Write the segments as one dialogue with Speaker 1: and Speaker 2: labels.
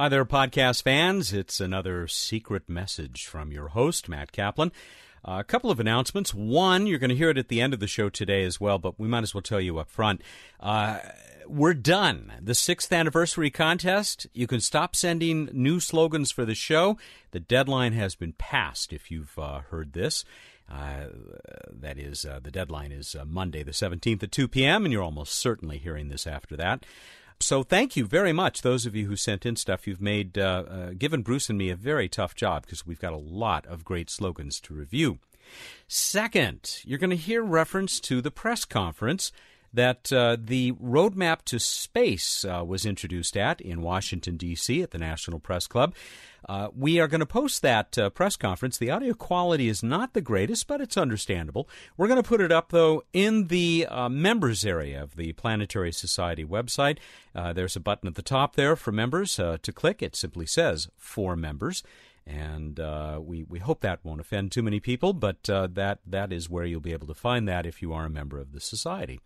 Speaker 1: Hi there, podcast fans. It's another secret message from your host, Matt Kaplan. Uh, a couple of announcements. One, you're going to hear it at the end of the show today as well, but we might as well tell you up front. Uh, we're done. The sixth anniversary contest. You can stop sending new slogans for the show. The deadline has been passed, if you've uh, heard this. Uh, that is, uh, the deadline is uh, Monday, the 17th at 2 p.m., and you're almost certainly hearing this after that. So thank you very much, those of you who sent in stuff. You've made uh, uh, given Bruce and me a very tough job because we've got a lot of great slogans to review. Second, you're going to hear reference to the press conference that uh, the roadmap to space uh, was introduced at in Washington, D.C. at the National Press Club. Uh, we are going to post that uh, press conference. The audio quality is not the greatest, but it's understandable. We're going to put it up, though, in the uh, members area of the Planetary Society website. Uh, there's a button at the top there for members to click. It simply says for members and uh, we we hope that won't offend too many people, but uh, that that is where you'll be able to find that if you are a member of the society.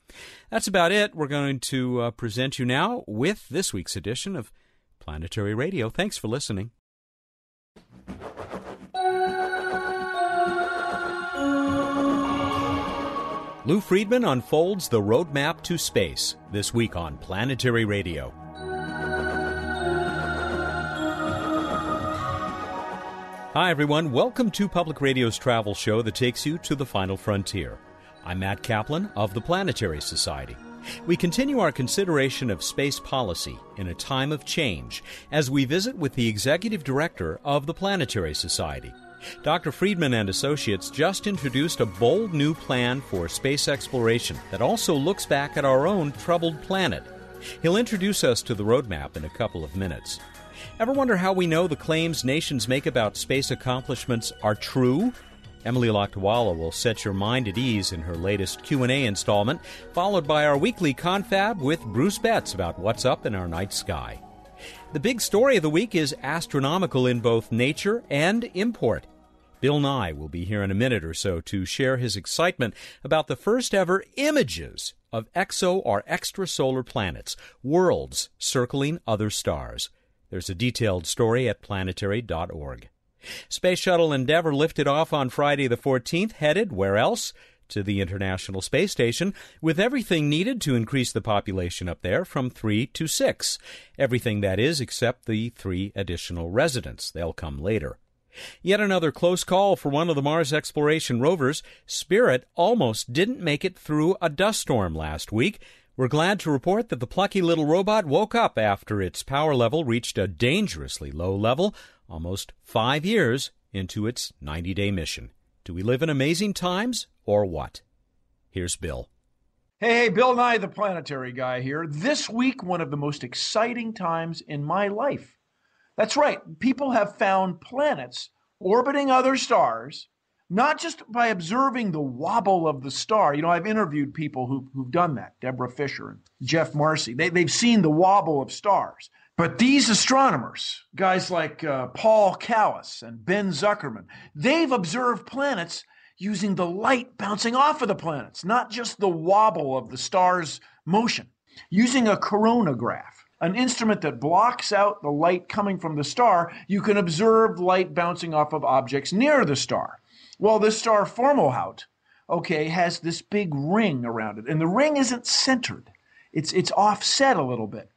Speaker 1: That's about it. We're going to uh, present you now with this week's edition of Planetary Radio. Thanks for listening. Lou Friedman unfolds the roadmap to space this week on Planetary Radio. Hi, everyone. Welcome to Public Radio's travel show that takes you to the final frontier. I'm Matt Kaplan of the Planetary Society. We continue our consideration of space policy in a time of change as we visit with the executive director of the Planetary Society. Dr. Friedman and Associates just introduced a bold new plan for space exploration that also looks back at our own troubled planet. He'll introduce us to the roadmap in a couple of minutes. Ever wonder how we know the claims nations make about space accomplishments are true? Emily Lakdawalla will set your mind at ease in her latest Q&A installment, followed by our weekly confab with Bruce Betts about what's up in our night sky. The big story of the week is astronomical in both nature and import. Bill Nye will be here in a minute or so to share his excitement about the first ever images of exo or extrasolar planets, worlds circling other stars. There's a detailed story at planetary.org. Space Shuttle Endeavour lifted off on Friday the 14th, headed where else? To the International Space Station, with everything needed to increase the population up there from three to six. Everything, that is, except the three additional residents. They'll come later. Yet another close call for one of the Mars exploration rovers. Spirit almost didn't make it through a dust storm last week. We're glad to report that the plucky little robot woke up after its power level reached a dangerously low level almost five years into its 90 day mission. Do we live in amazing times or what? Here's Bill.
Speaker 2: Hey, hey, Bill Nye, the planetary guy here. This week, one of the most exciting times in my life. That's right, people have found planets orbiting other stars not just by observing the wobble of the star. You know, I've interviewed people who, who've done that, Debra Fischer and Jeff Marcy. They, they've seen the wobble of stars. But these astronomers, guys like uh, Paul Kalas and Ben Zuckerman, they've observed planets using the light bouncing off of the planets, not just the wobble of the star's motion. Using a coronagraph, an instrument that blocks out the light coming from the star, you can observe light bouncing off of objects near the star. Well, this star Fomalhaut, okay, has this big ring around it, and the ring isn't centered. It's it's offset a little bit.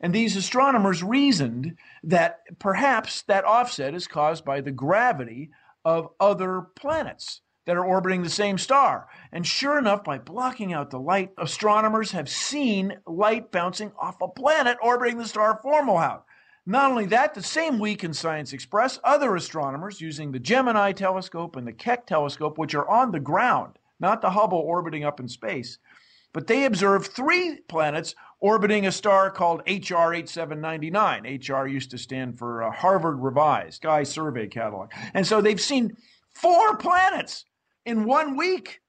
Speaker 2: And these astronomers reasoned that perhaps that offset is caused by the gravity of other planets that are orbiting the same star. And sure enough, by blocking out the light, astronomers have seen light bouncing off a planet orbiting the star Fomalhaut. Not only that, the same week in Science Express, other astronomers using the Gemini telescope and the Keck telescope, which are on the ground, not the Hubble orbiting up in space, but they observed three planets orbiting a star called HR 8799. HR used to stand for uh, Harvard Revised, Sky Survey Catalog. And so they've seen four planets in one week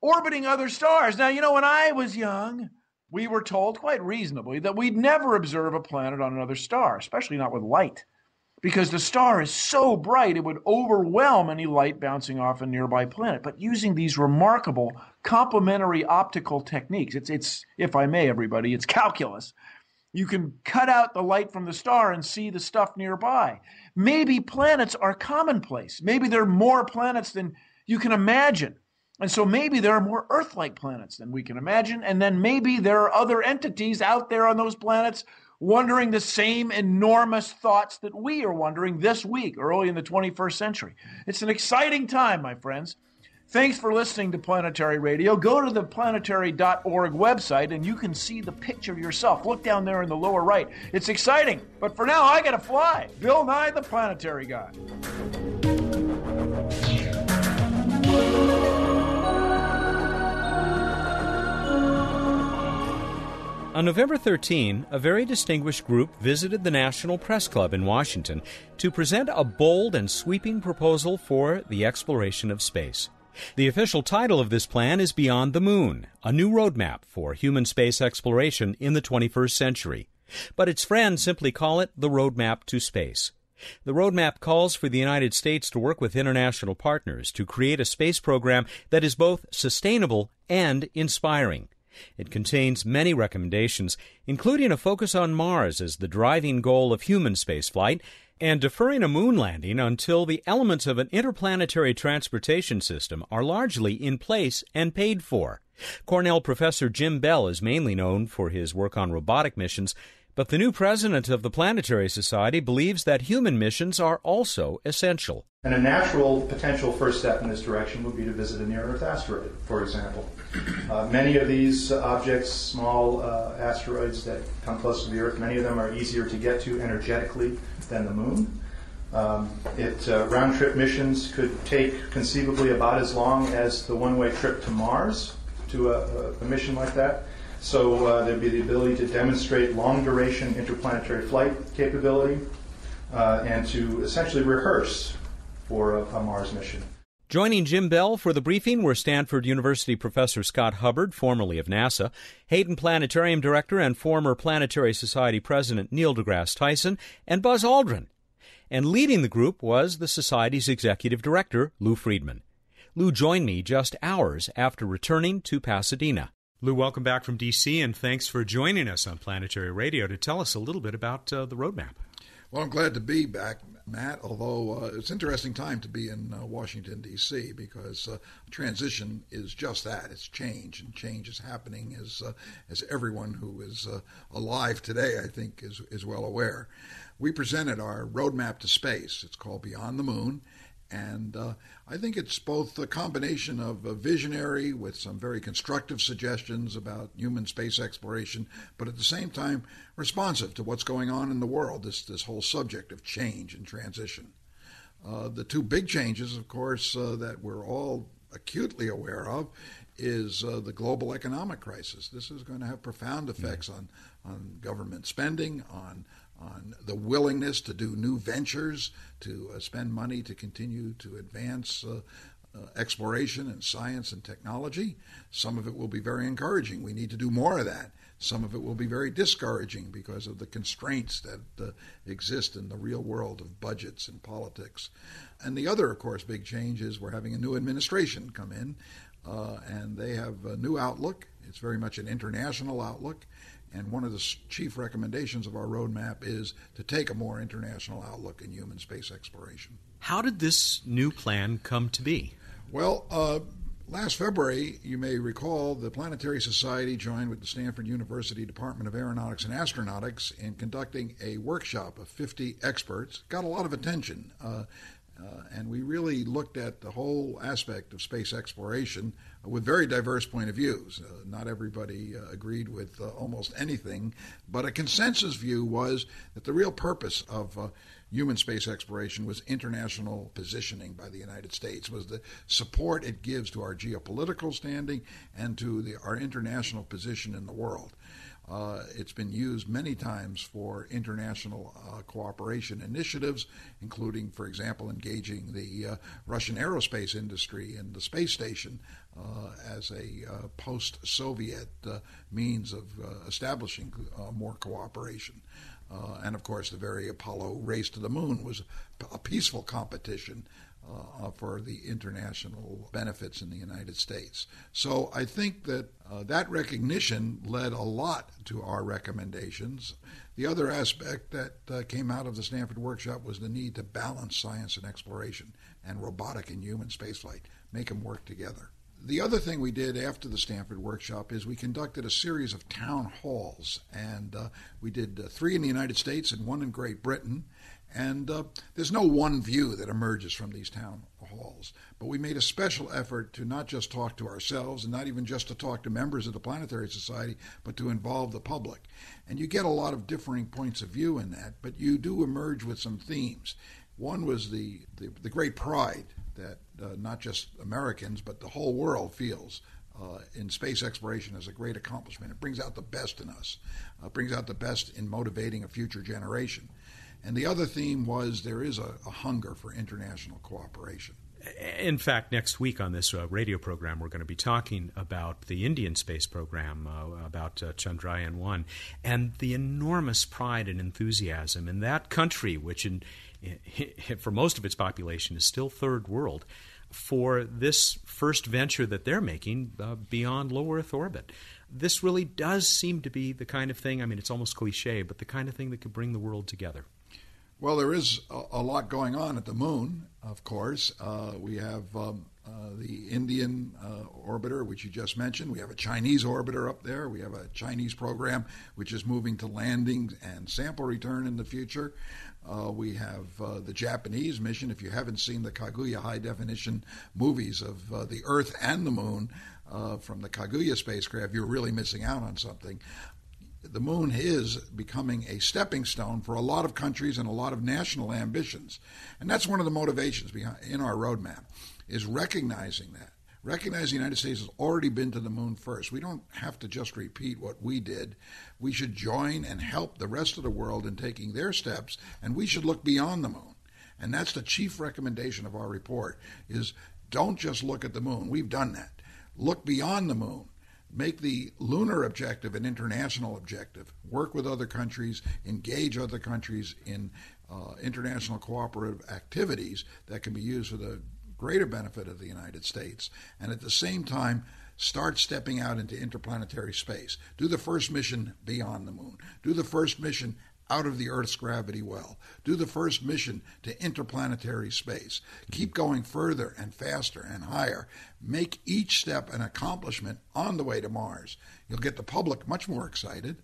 Speaker 2: orbiting other stars. Now, you know, when I was young, we were told quite reasonably that we'd never observe a planet on another star, especially not with light, because the star is so bright it would overwhelm any light bouncing off a nearby planet. But using these remarkable complementary optical techniques, it's, it's if I may, everybody, it's calculus. You can cut out the light from the star and see the stuff nearby. Maybe planets are commonplace. Maybe there are more planets than you can imagine. And so maybe there are more Earth like planets than we can imagine. And then maybe there are other entities out there on those planets wondering the same enormous thoughts that we are wondering this week, early in the 21st century. It's an exciting time, my friends. Thanks for listening to Planetary Radio. Go to the planetary.org website and you can see the picture yourself. Look down there in the lower right. It's exciting, but for now, I got to fly. Bill Nye, the Planetary Guy.
Speaker 1: On November 13, a very distinguished group visited the National Press Club in Washington to present a bold and sweeping proposal for the exploration of space. The official title of this plan is Beyond the Moon, a new roadmap for human space exploration in the 21st century. But its friends simply call it the Roadmap to Space. The roadmap calls for the United States to work with international partners to create a space program that is both sustainable and inspiring. It contains many recommendations, including a focus on Mars as the driving goal of human spaceflight and deferring a moon landing until the elements of an interplanetary transportation system are largely in place and paid for. Cornell professor Jim Bell is mainly known for his work on robotic missions, but the new president of the Planetary Society believes that human missions are also essential.
Speaker 3: And a natural potential first step in this direction would be to visit a near Earth asteroid, for example. Uh, many of these objects, small uh, asteroids that come close to the Earth, many of them are easier to get to energetically than the Moon. Um, it uh, round trip missions could take conceivably about as long as the one way trip to Mars to a, a mission like that. So uh, there'd be the ability to demonstrate long duration interplanetary flight capability uh, and to essentially rehearse for a, a Mars mission.
Speaker 1: Joining Jim Bell for the briefing were Stanford University professor Scott Hubbard, formerly of NASA, Hayden Planetarium director and former Planetary Society president Neil deGrasse Tyson, and Buzz Aldrin. And leading the group was the Society's executive director, Lou Friedman. Lou joined me just hours after returning to Pasadena. Lou, welcome back from D.C., and thanks for joining us on Planetary Radio to tell us a little bit about uh, the roadmap.
Speaker 4: Well, I'm glad to be back, Matt, although uh, it's interesting time to be in uh, Washington, D.C., because uh, transition is just that. It's change, and change is happening as, uh, as everyone who is uh, alive today, I think, is, is well aware. We presented our roadmap to space. It's called Beyond the Moon, and uh, I think it's both a combination of a visionary with some very constructive suggestions about human space exploration, but at the same time responsive to what's going on in the world, this, this whole subject of change and transition. Uh, the two big changes, of course, uh, that we're all acutely aware of is uh, the global economic crisis. This is going to have profound effects on, on government spending, on on the willingness to do new ventures, to uh, spend money to continue to advance uh, uh, exploration and science and technology. Some of it will be very encouraging. We need to do more of that. Some of it will be very discouraging because of the constraints that uh, exist in the real world of budgets and politics. And the other, of course, big change is we're having a new administration come in, uh, and they have a new outlook. It's very much an international outlook. And one of the chief recommendations of our roadmap is to take a more international outlook in human space exploration.
Speaker 1: How did this new plan come to be?
Speaker 4: Well, uh, last February, you may recall, the Planetary Society joined with the Stanford University Department of Aeronautics and Astronautics in conducting a workshop of 50 experts. Got a lot of attention. Uh, uh, and we really looked at the whole aspect of space exploration with very diverse point of views. Uh, not everybody uh, agreed with uh, almost anything, but a consensus view was that the real purpose of uh, human space exploration was international positioning by the United States, was the support it gives to our geopolitical standing and to the, our international position in the world. Uh, it's been used many times for international uh, cooperation initiatives, including, for example, engaging the uh, Russian aerospace industry in the space station uh, as a uh, post Soviet uh, means of establishing more cooperation. And of course, the very Apollo race to the moon was a peaceful competition uh, for the international benefits in the United States. So I think that uh, that recognition led a lot to our recommendations. The other aspect that uh, came out of the Stanford workshop was the need to balance science and exploration and robotic and human spaceflight, make them work together. The other thing we did after the Stanford workshop is we conducted a series of town halls, and uh, we did uh, three in the United States and one in Great Britain. And uh, there's no one view that emerges from these town halls. But we made a special effort to not just talk to ourselves and not even just to talk to members of the Planetary Society, but to involve the public. And you get a lot of differing points of view in that, but you do emerge with some themes. One was the, the, the great pride that uh, not just Americans, but the whole world feels uh, in space exploration as a great accomplishment. It brings out the best in us, uh, brings out the best in motivating a future generation. And the other theme was there is a, a hunger for international cooperation.
Speaker 1: In fact, next week on this uh, radio program, we're going to be talking about the Indian space program, uh, about uh, Chandrayaan 1, and the enormous pride and enthusiasm in that country, which in, for most of its population is still third world, for this first venture that they're making uh, beyond low Earth orbit. This really does seem to be the kind of thing, I mean, it's almost cliche, but the kind of thing that could bring the world together.
Speaker 4: Well, there is a, a, lot going on at the moon, of course. Uh, we have um, uh, the Indian uh, orbiter, which you just mentioned. We have a Chinese orbiter up there. We have a Chinese program which is moving to landing and sample return in the future. Uh, we have uh, the Japanese mission. If you haven't seen the Kaguya high definition movies of uh, the Earth and the Moon from the Kaguya spacecraft, you're really missing out on something the moon is becoming a stepping stone for a lot of countries and a lot of national ambitions. And that's one of the motivations in our roadmap is recognizing that. Recognizing the United States has already been to the moon first. We don't have to just repeat what we did. We should join and help the rest of the world in taking their steps, and we should look beyond the moon. And that's the chief recommendation of our report is don't just look at the moon. We've done that. Look beyond the moon make the lunar objective an international objective, work with other countries, engage other countries in uh, international cooperative activities that can be used for the greater benefit of the United States, and at the same time, start stepping out into interplanetary space. Do the first mission beyond the moon. Do the first mission out of the Earth's gravity well. Do the first mission to interplanetary space. Keep going further and faster and higher. Make each step an accomplishment on the way to Mars. You'll get the public much more excited.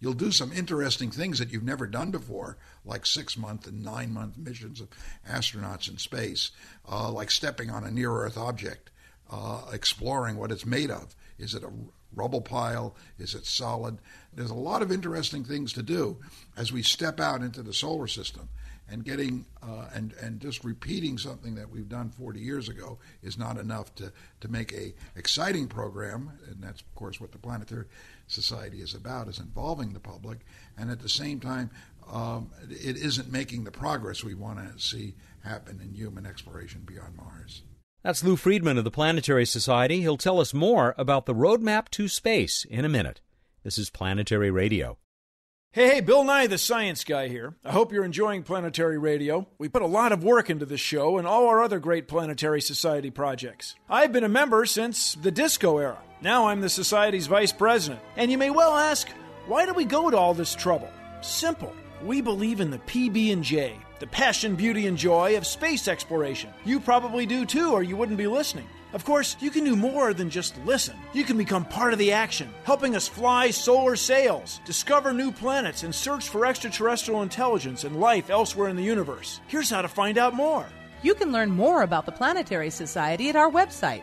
Speaker 4: You'll do some interesting things that you've never done before, like six month and nine month missions of astronauts in space, uh, like stepping on a near Earth object, uh, exploring what it's made of. Is it a rubble pile? Is it solid? There's a lot of interesting things to do as we step out into the solar system. And getting uh, and and just repeating something that we've done 40 years ago is not enough to to make a exciting program. And that's of course what the Planetary Society is about: is involving the public. And at the same time, um, it isn't making the progress we want to see happen in human exploration beyond Mars.
Speaker 1: That's Lou Friedman of the Planetary Society. He'll tell us more about the roadmap to space in a minute. This is Planetary Radio.
Speaker 2: Hey, hey, Bill Nye, the science guy here. I hope you're enjoying Planetary Radio. We put a lot of work into this show and all our other great Planetary Society projects. I've been a member since the disco era. Now I'm the Society's vice president. And you may well ask, why do we go to all this trouble? Simple. We believe in the PB&J, the passion, beauty, and joy of space exploration. You probably do too, or you wouldn't be listening. Of course, you can do more than just listen. You can become part of the action, helping us fly solar sails, discover new planets, and search for extraterrestrial intelligence and life elsewhere in the universe. Here's how to find out more.
Speaker 5: You can learn more about the Planetary Society at our website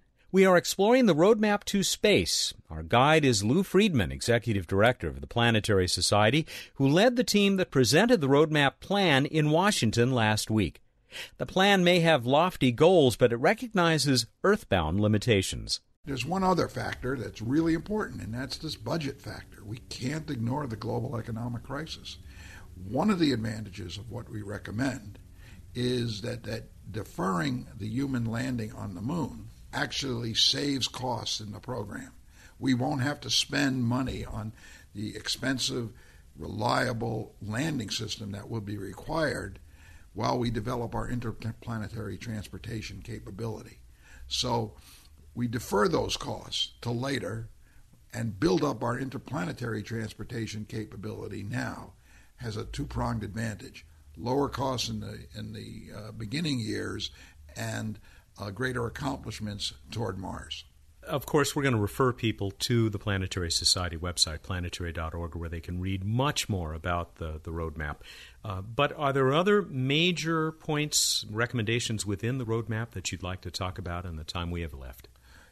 Speaker 1: We are exploring the roadmap to space. Our guide is Lou Friedman, Executive Director of the Planetary Society, who led the team that presented the roadmap plan in Washington last week. The plan may have lofty goals, but it recognizes earthbound limitations.
Speaker 4: There's one other factor that's really important, and that's this budget factor. We can't ignore the global economic crisis. One of the advantages of what we recommend is that, that deferring the human landing on the moon actually saves costs in the program. We won't have to spend money on the expensive, reliable landing system that will be required while we develop our interplanetary transportation capability. So we defer those costs to later and build up our interplanetary transportation capability now has a two-pronged advantage lower costs in the in the uh, beginning years and uh, greater accomplishments toward Mars.
Speaker 1: Of course, we're going to refer people to the Planetary Society website, planetary.org, where they can read much more about the, the roadmap. Uh, but are there other major points, recommendations within the roadmap that you'd like to talk about in the time we have left?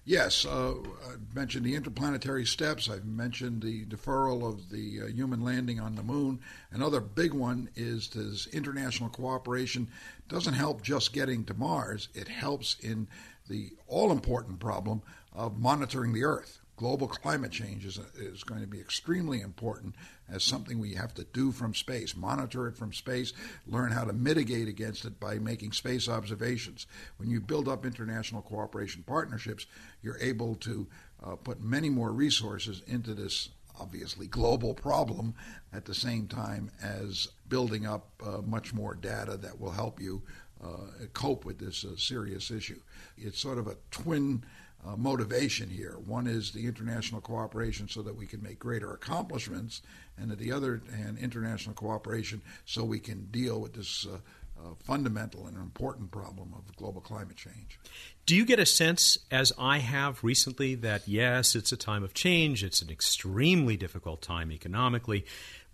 Speaker 4: Yes, uh, I mentioned the interplanetary steps. I've mentioned the deferral of the uh, human landing on the moon. Another big one is this international cooperation doesn't help just getting to Mars. It helps in the all important problem of monitoring the Earth global climate change is, is going to be extremely important as something we have to do from space, monitor it from space, learn how to mitigate against it by making space observations. When you build up international cooperation partnerships, you're able to uh, put many more resources into this obviously global problem at the same time as building up uh, much more data that will help you uh, cope with this uh, serious issue. It's sort of a twin uh, motivation here. One is the international cooperation so that we can make greater accomplishments, and at the other hand, international cooperation so we can deal with this uh, uh, fundamental and important problem of global climate change.
Speaker 1: Do you get a sense, as I have recently, that yes, it's a time of change, it's an extremely difficult time economically,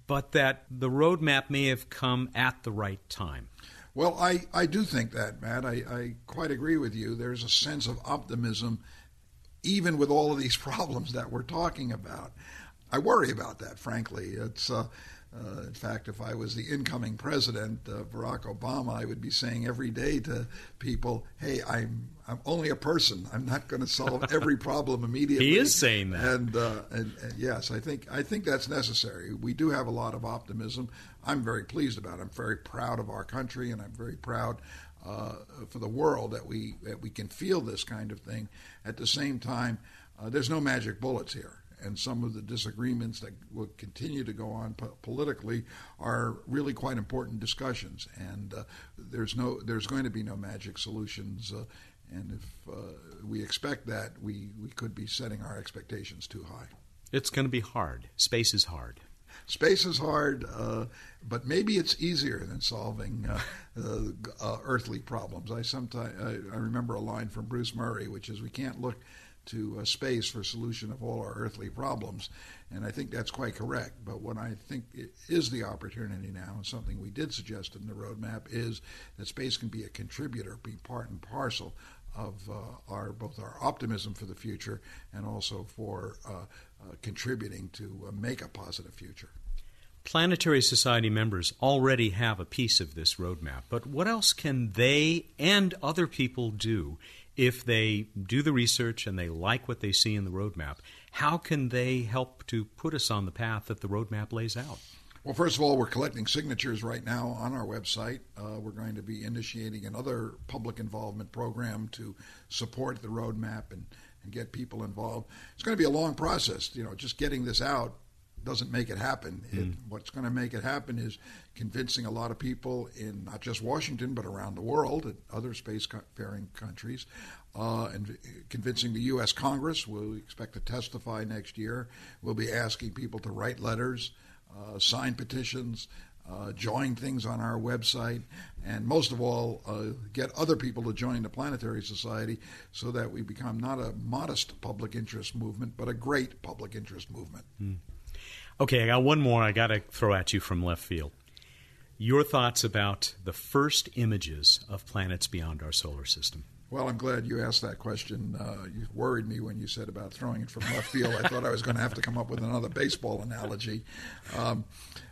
Speaker 1: but that the roadmap may have come at the right time?
Speaker 4: Well, I, I do think that, Matt. I, I quite agree with you. There's a sense of optimism, even with all of these problems that we're talking about. I worry about that, frankly. It's uh, uh, in fact, if I was the incoming president, uh, Barack Obama, I would be saying every day to people, "Hey, I'm I'm only a person. I'm not going to solve every problem immediately."
Speaker 1: he is saying that,
Speaker 4: and, uh, and, and, yes, I think I think that's necessary. We do have a lot of optimism. I'm very pleased about. I'm very proud of our country, and I'm very proud uh, for the world that we that we can feel this kind of thing. At the same time, uh, there's no magic bullets here and some of the disagreements that will continue to go on po- politically are really quite important discussions. And uh, there's no, there's going to be no magic solutions. Uh, and if uh, we expect that, we, we could be setting our expectations too high.
Speaker 1: It's going to be hard. Space is hard.
Speaker 4: Space is hard, uh, but maybe it's easier than solving uh, uh, earthly problems. I sometimes I, I remember a line from Bruce Murray, which is, "We can't look to uh, space for solution of all our earthly problems. And I think that's quite correct. But what I think is the opportunity now, and something we did suggest in the roadmap, is that space can be a contributor, be part and parcel of uh, our both our optimism for the future and also for uh, uh contributing to uh, make a positive future.
Speaker 1: Planetary Society members already have a piece of this roadmap, but what else can they and other people do if they do the research and they like what they see in the roadmap, how can they help to put us on the path that the roadmap lays out?
Speaker 4: Well, first of all, we're collecting signatures right now on our website. Uh, we're going to be initiating another public involvement program to support the roadmap and, and get people involved. It's going to be a long process. You know, just getting this out doesn't make it happen. It, mm. What's going to make it happen is convincing a lot of people in not just Washington but around the world and other spacefaring countries, uh, and convincing the U.S. Congress. We'll expect to testify next year. We'll be asking people to write letters, uh, sign petitions. Uh, join things on our website, and most of all, uh, get other people to join the Planetary Society so that we become not a modest public interest movement, but a great public interest movement.
Speaker 1: Mm. Okay, I got one more I got to throw at you from left field. Your thoughts about the first images of planets beyond our solar system?
Speaker 4: Well, I'm glad you asked that question. Uh, you worried me when you said about throwing it from left field. I thought I was going to have to come up with another baseball analogy. Um,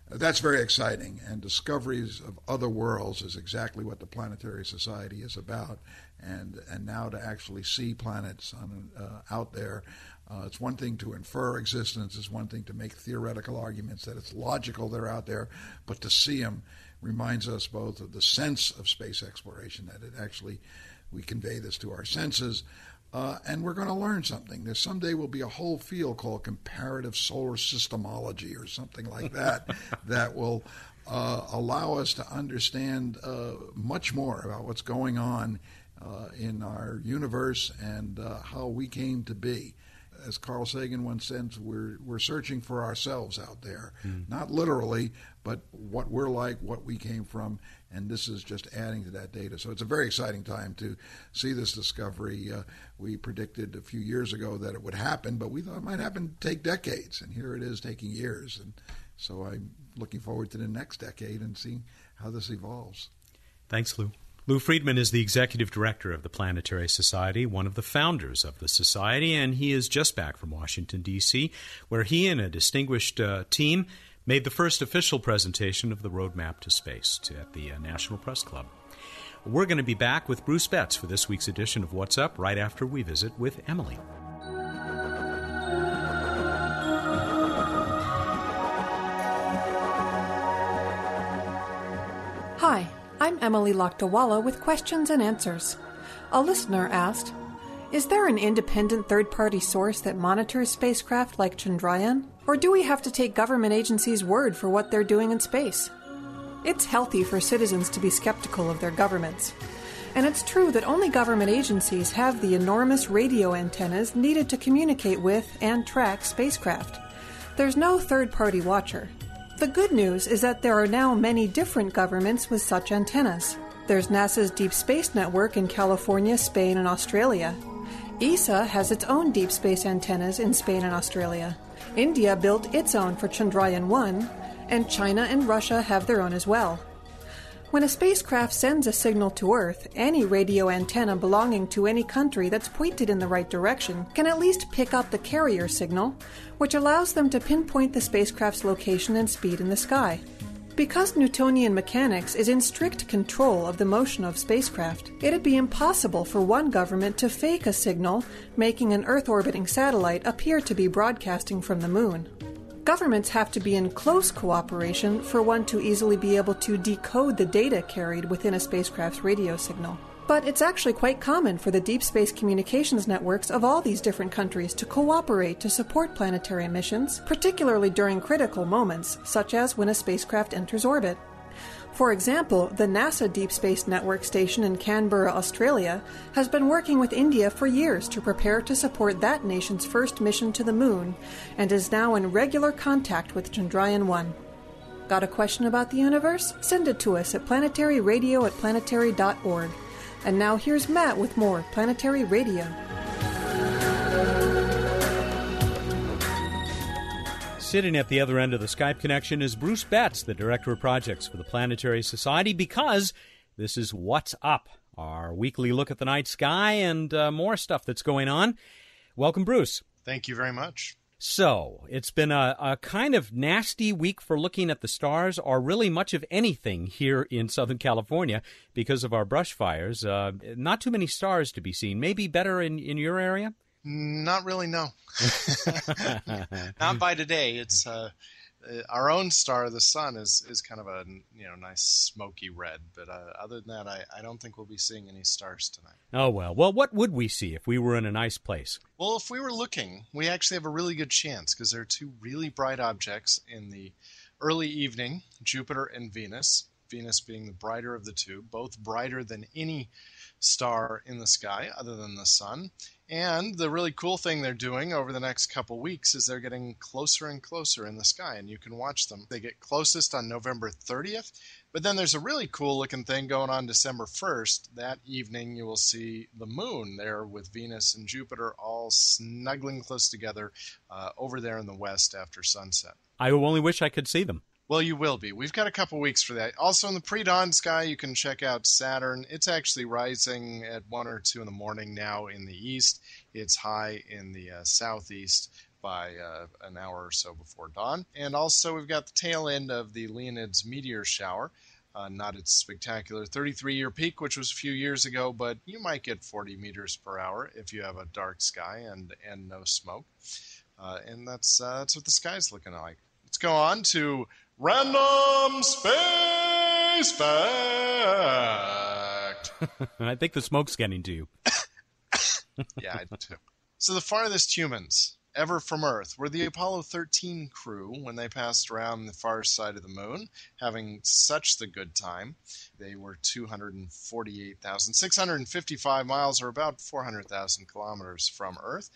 Speaker 4: that's very exciting, and discoveries of other worlds is exactly what the Planetary Society is about. And and now to actually see planets on, uh, out there, uh, it's one thing to infer existence. It's one thing to make theoretical arguments that it's logical they're out there, but to see them reminds us both of the sense of space exploration that it actually we convey this to our senses. Uh, and we're going to learn something. There someday will be a whole field called comparative solar systemology or something like that that will uh, allow us to understand uh, much more about what's going on uh, in our universe and uh, how we came to be as Carl Sagan once said, we're we're searching for ourselves out there, mm. not literally, but what we're like, what we came from, and this is just adding to that data. So it's a very exciting time to see this discovery. Uh, we predicted a few years ago that it would happen, but we thought it might happen take decades, and here it is taking years. And so I'm looking forward to the next decade and seeing how this evolves.
Speaker 1: Thanks, Lou. Lou Friedman is the executive director of the Planetary Society, one of the founders of the Society, and he is just back from Washington, D.C., where he and a distinguished uh, team made the first official presentation of the roadmap to space at the uh, National Press Club. We're going to be back with Bruce Betts for this week's edition of What's Up right after we visit with Emily.
Speaker 6: Emily Lakdawalla with questions and answers. A listener asked, Is there an independent third party source that monitors spacecraft like Chandrayaan? Or do we have to take government agencies' word for what they're doing in space? It's healthy for citizens to be skeptical of their governments. And it's true that only government agencies have the enormous radio antennas needed to communicate with and track spacecraft. There's no third party watcher. The good news is that there are now many different governments with such antennas. There's NASA's Deep Space Network in California, Spain, and Australia. ESA has its own deep space antennas in Spain and Australia. India built its own for Chandrayaan 1, and China and Russia have their own as well. When a spacecraft sends a signal to Earth, any radio antenna belonging to any country that's pointed in the right direction can at least pick up the carrier signal, which allows them to pinpoint the spacecraft's location and speed in the sky. Because Newtonian mechanics is in strict control of the motion of spacecraft, it'd be impossible for one government to fake a signal, making an Earth orbiting satellite appear to be broadcasting from the Moon. Governments have to be in close cooperation for one to easily be able to decode the data carried within a spacecraft's radio signal. But it's actually quite common for the deep space communications networks of all these different countries to cooperate to support planetary missions, particularly during critical moments, such as when a spacecraft enters orbit. For example, the NASA Deep Space Network station in Canberra, Australia, has been working with India for years to prepare to support that nation's first mission to the moon and is now in regular contact with Chandrayaan 1. Got a question about the universe? Send it to us at planetaryradio at planetary.org. And now here's Matt with more Planetary Radio.
Speaker 1: Sitting at the other end of the Skype connection is Bruce Betts, the Director of Projects for the Planetary Society, because this is What's Up, our weekly look at the night sky and uh, more stuff that's going on. Welcome, Bruce.
Speaker 7: Thank you very much.
Speaker 1: So, it's been a, a, kind of nasty week for looking at the stars, or really much of anything here in Southern California because of our brush fires. Uh, not too many stars to be seen. Maybe better in, in your area?
Speaker 7: Not really, no. Not by today. It's uh, uh, our own star, the sun, is is kind of a you know nice smoky red. But uh, other than that, I, I don't think we'll be seeing any stars tonight.
Speaker 1: Oh well. Well, what would we see if we were in a nice place?
Speaker 7: Well, if we were looking, we actually have a really good chance because there are two really bright objects in the early evening: Jupiter and Venus. Venus being the brighter of the two, both brighter than any star in the sky other than the sun. And the really cool thing they're doing over the next couple weeks is they're getting closer and closer in the sky, and you can watch them. They get closest on November 30th, but then there's a really cool looking thing going on December 1st. That evening, you will see the moon there with Venus and Jupiter all snuggling close together uh, over there in the west after sunset.
Speaker 1: I only wish I could see them.
Speaker 7: Well, you will be. We've got a couple weeks for that. Also, in the pre dawn sky, you can check out Saturn. It's actually rising at 1 or 2 in the morning now in the east. It's high in the uh, southeast by uh, an hour or so before dawn. And also, we've got the tail end of the Leonids meteor shower. Uh, not its spectacular 33 year peak, which was a few years ago, but you might get 40 meteors per hour if you have a dark sky and, and no smoke. Uh, and that's, uh, that's what the sky's looking like. Let's go on to Random Space Fact.
Speaker 1: I think the smoke's getting to you.
Speaker 7: yeah, I do too. So the farthest humans ever from Earth were the Apollo 13 crew when they passed around the far side of the moon, having such the good time. They were 248,655 miles, or about 400,000 kilometers from Earth.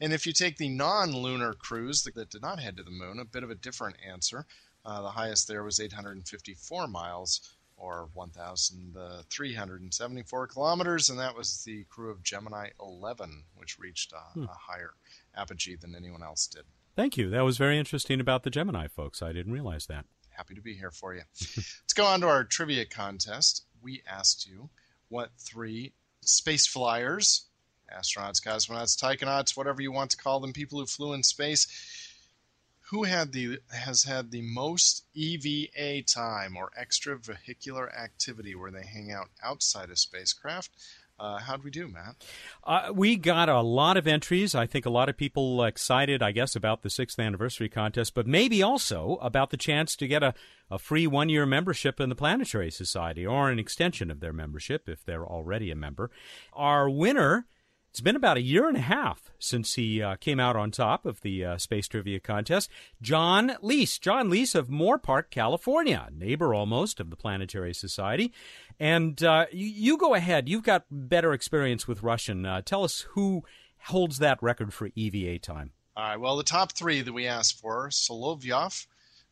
Speaker 7: And if you take the non lunar crews that did not head to the moon, a bit of a different answer. Uh, the highest there was 854 miles, or 1,374 kilometers, and that was the crew of Gemini 11, which reached a, hmm. a higher apogee than anyone else did.
Speaker 1: Thank you. That was very interesting about the Gemini folks. I didn't realize that.
Speaker 7: Happy to be here for you. Let's go on to our trivia contest. We asked you what three space flyers, astronauts, cosmonauts, taikonauts, whatever you want to call them, people who flew in space, who had the has had the most EVA time or extravehicular activity where they hang out outside a spacecraft? Uh, how'd we do, Matt?
Speaker 1: Uh, we got a lot of entries. I think a lot of people excited, I guess, about the sixth anniversary contest, but maybe also about the chance to get a, a free one year membership in the Planetary Society or an extension of their membership if they're already a member. Our winner it's been about a year and a half since he uh, came out on top of the uh, Space Trivia Contest. John Lease. John Lease of Moorpark, California, neighbor almost of the Planetary Society. And uh, you, you, go ahead. You've got better experience with Russian. Uh, tell us who holds that record for EVA time.
Speaker 7: All right. Well, the top three that we asked for Solovyov,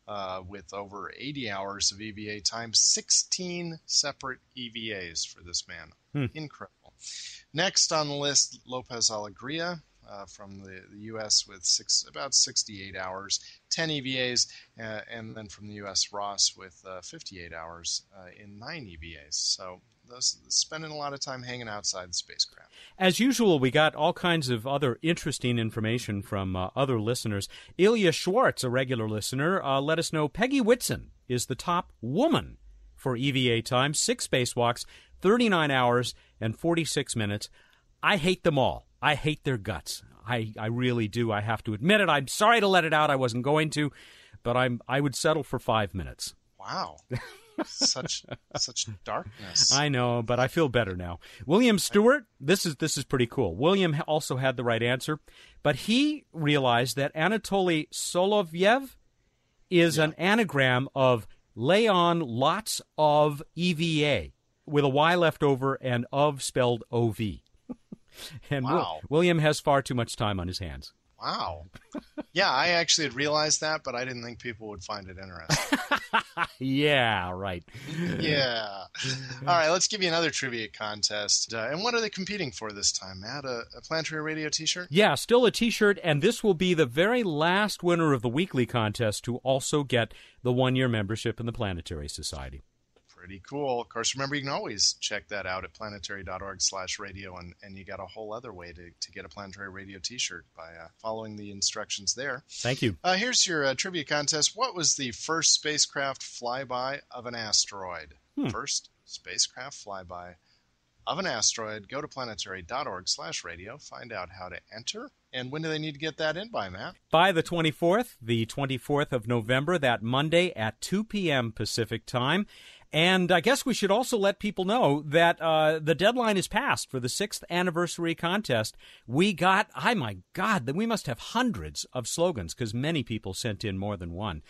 Speaker 7: uh, with over 80 hours of EVA time, 16 separate EVAs for this man. Hmm. Incredible. Next on the list, Lopez Alegria uh, from the, the, U.S. with six, about 68 hours, 10 EVAs, uh, and then from the U.S. Ross with uh, 58 hours uh, in nine EVAs. So spending a lot of time hanging outside the spacecraft.
Speaker 1: As usual, we got all kinds of other interesting information from uh, other listeners. Ilya Schwartz, a regular listener, uh, let us know Peggy Whitson is the top woman for EVA time, six spacewalks, 39 hours and 46 minutes. I hate them all. I hate their guts. I, I really do. I have to admit it. I'm sorry to let it out. I wasn't going to, but I'm I would settle for five minutes.
Speaker 7: Wow. such such darkness.
Speaker 1: I know, but I feel better now. William Stewart, this is this is pretty cool. William also had the right answer, but he realized that Anatoly Solovyev is yeah. an anagram of lay on lots of EVA with a Y left over and of spelled OV. and wow. Will, William has far too much time on his hands.
Speaker 7: Wow. Yeah, I actually had realized that, but I didn't think people would find it interesting.
Speaker 1: yeah, right.
Speaker 7: yeah. All right, let's give you another trivia contest. Uh, and what are they competing for this time, Matt? A, a Planetary Radio t shirt?
Speaker 1: Yeah, still a t shirt, and this will be the very last winner of the weekly contest to also get the one year membership in the Planetary Society
Speaker 7: pretty cool. Of course, remember you can always check that out at planetary.org slash radio, and, and you got a whole other way to, to get a Planetary Radio t-shirt by uh, following the instructions there.
Speaker 1: Thank you.
Speaker 7: Uh, here's your uh, trivia contest. What was the first spacecraft flyby of an asteroid? Hmm. First spacecraft flyby of an asteroid. Go to planetary.org slash radio. Find out how to enter. And when do they need to get that in by, Matt?
Speaker 1: By the 24th, the 24th of November, that Monday at 2 p.m. Pacific time. And I guess we should also let people know that uh, the deadline is passed for the sixth anniversary contest. We got, oh my God, then we must have hundreds of slogans because many people sent in more than one.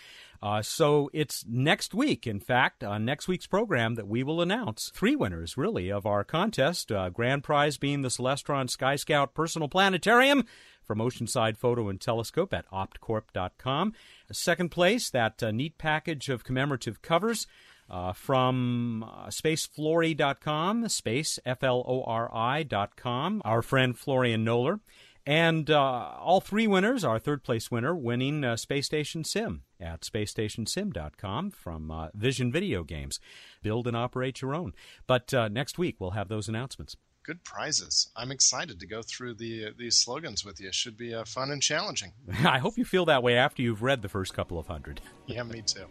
Speaker 1: Uh, so it's next week, in fact, on next week's program that we will announce three winners, really, of our contest. Uh, grand prize being the Celestron Sky Scout Personal Planetarium from Oceanside Photo and Telescope at optcorp.com. Second place, that uh, neat package of commemorative covers uh, from uh, spaceflori.com, space, F L O R I.com, our friend Florian Noller. And uh, all three winners, our third place winner, winning uh, Space Station Sim at spacestationsim.com from uh, Vision Video Games. Build and operate your own. But uh, next week, we'll have those announcements
Speaker 7: good prizes. I'm excited to go through the these slogans with you. It Should be uh, fun and challenging.
Speaker 1: I hope you feel that way after you've read the first couple of hundred.
Speaker 7: yeah, me too.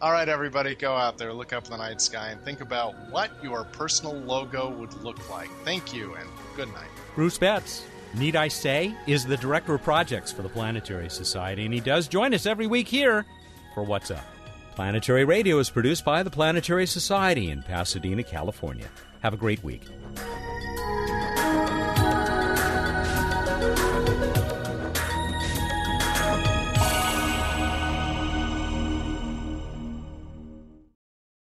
Speaker 7: All right, everybody, go out there, look up the night sky, and think about what your personal logo would look like. Thank you, and good night.
Speaker 1: Bruce Betts, need I say, is the director of projects for the Planetary Society, and he does join us every week here for What's Up. Planetary Radio is produced by the Planetary Society in Pasadena, California. Have a great week.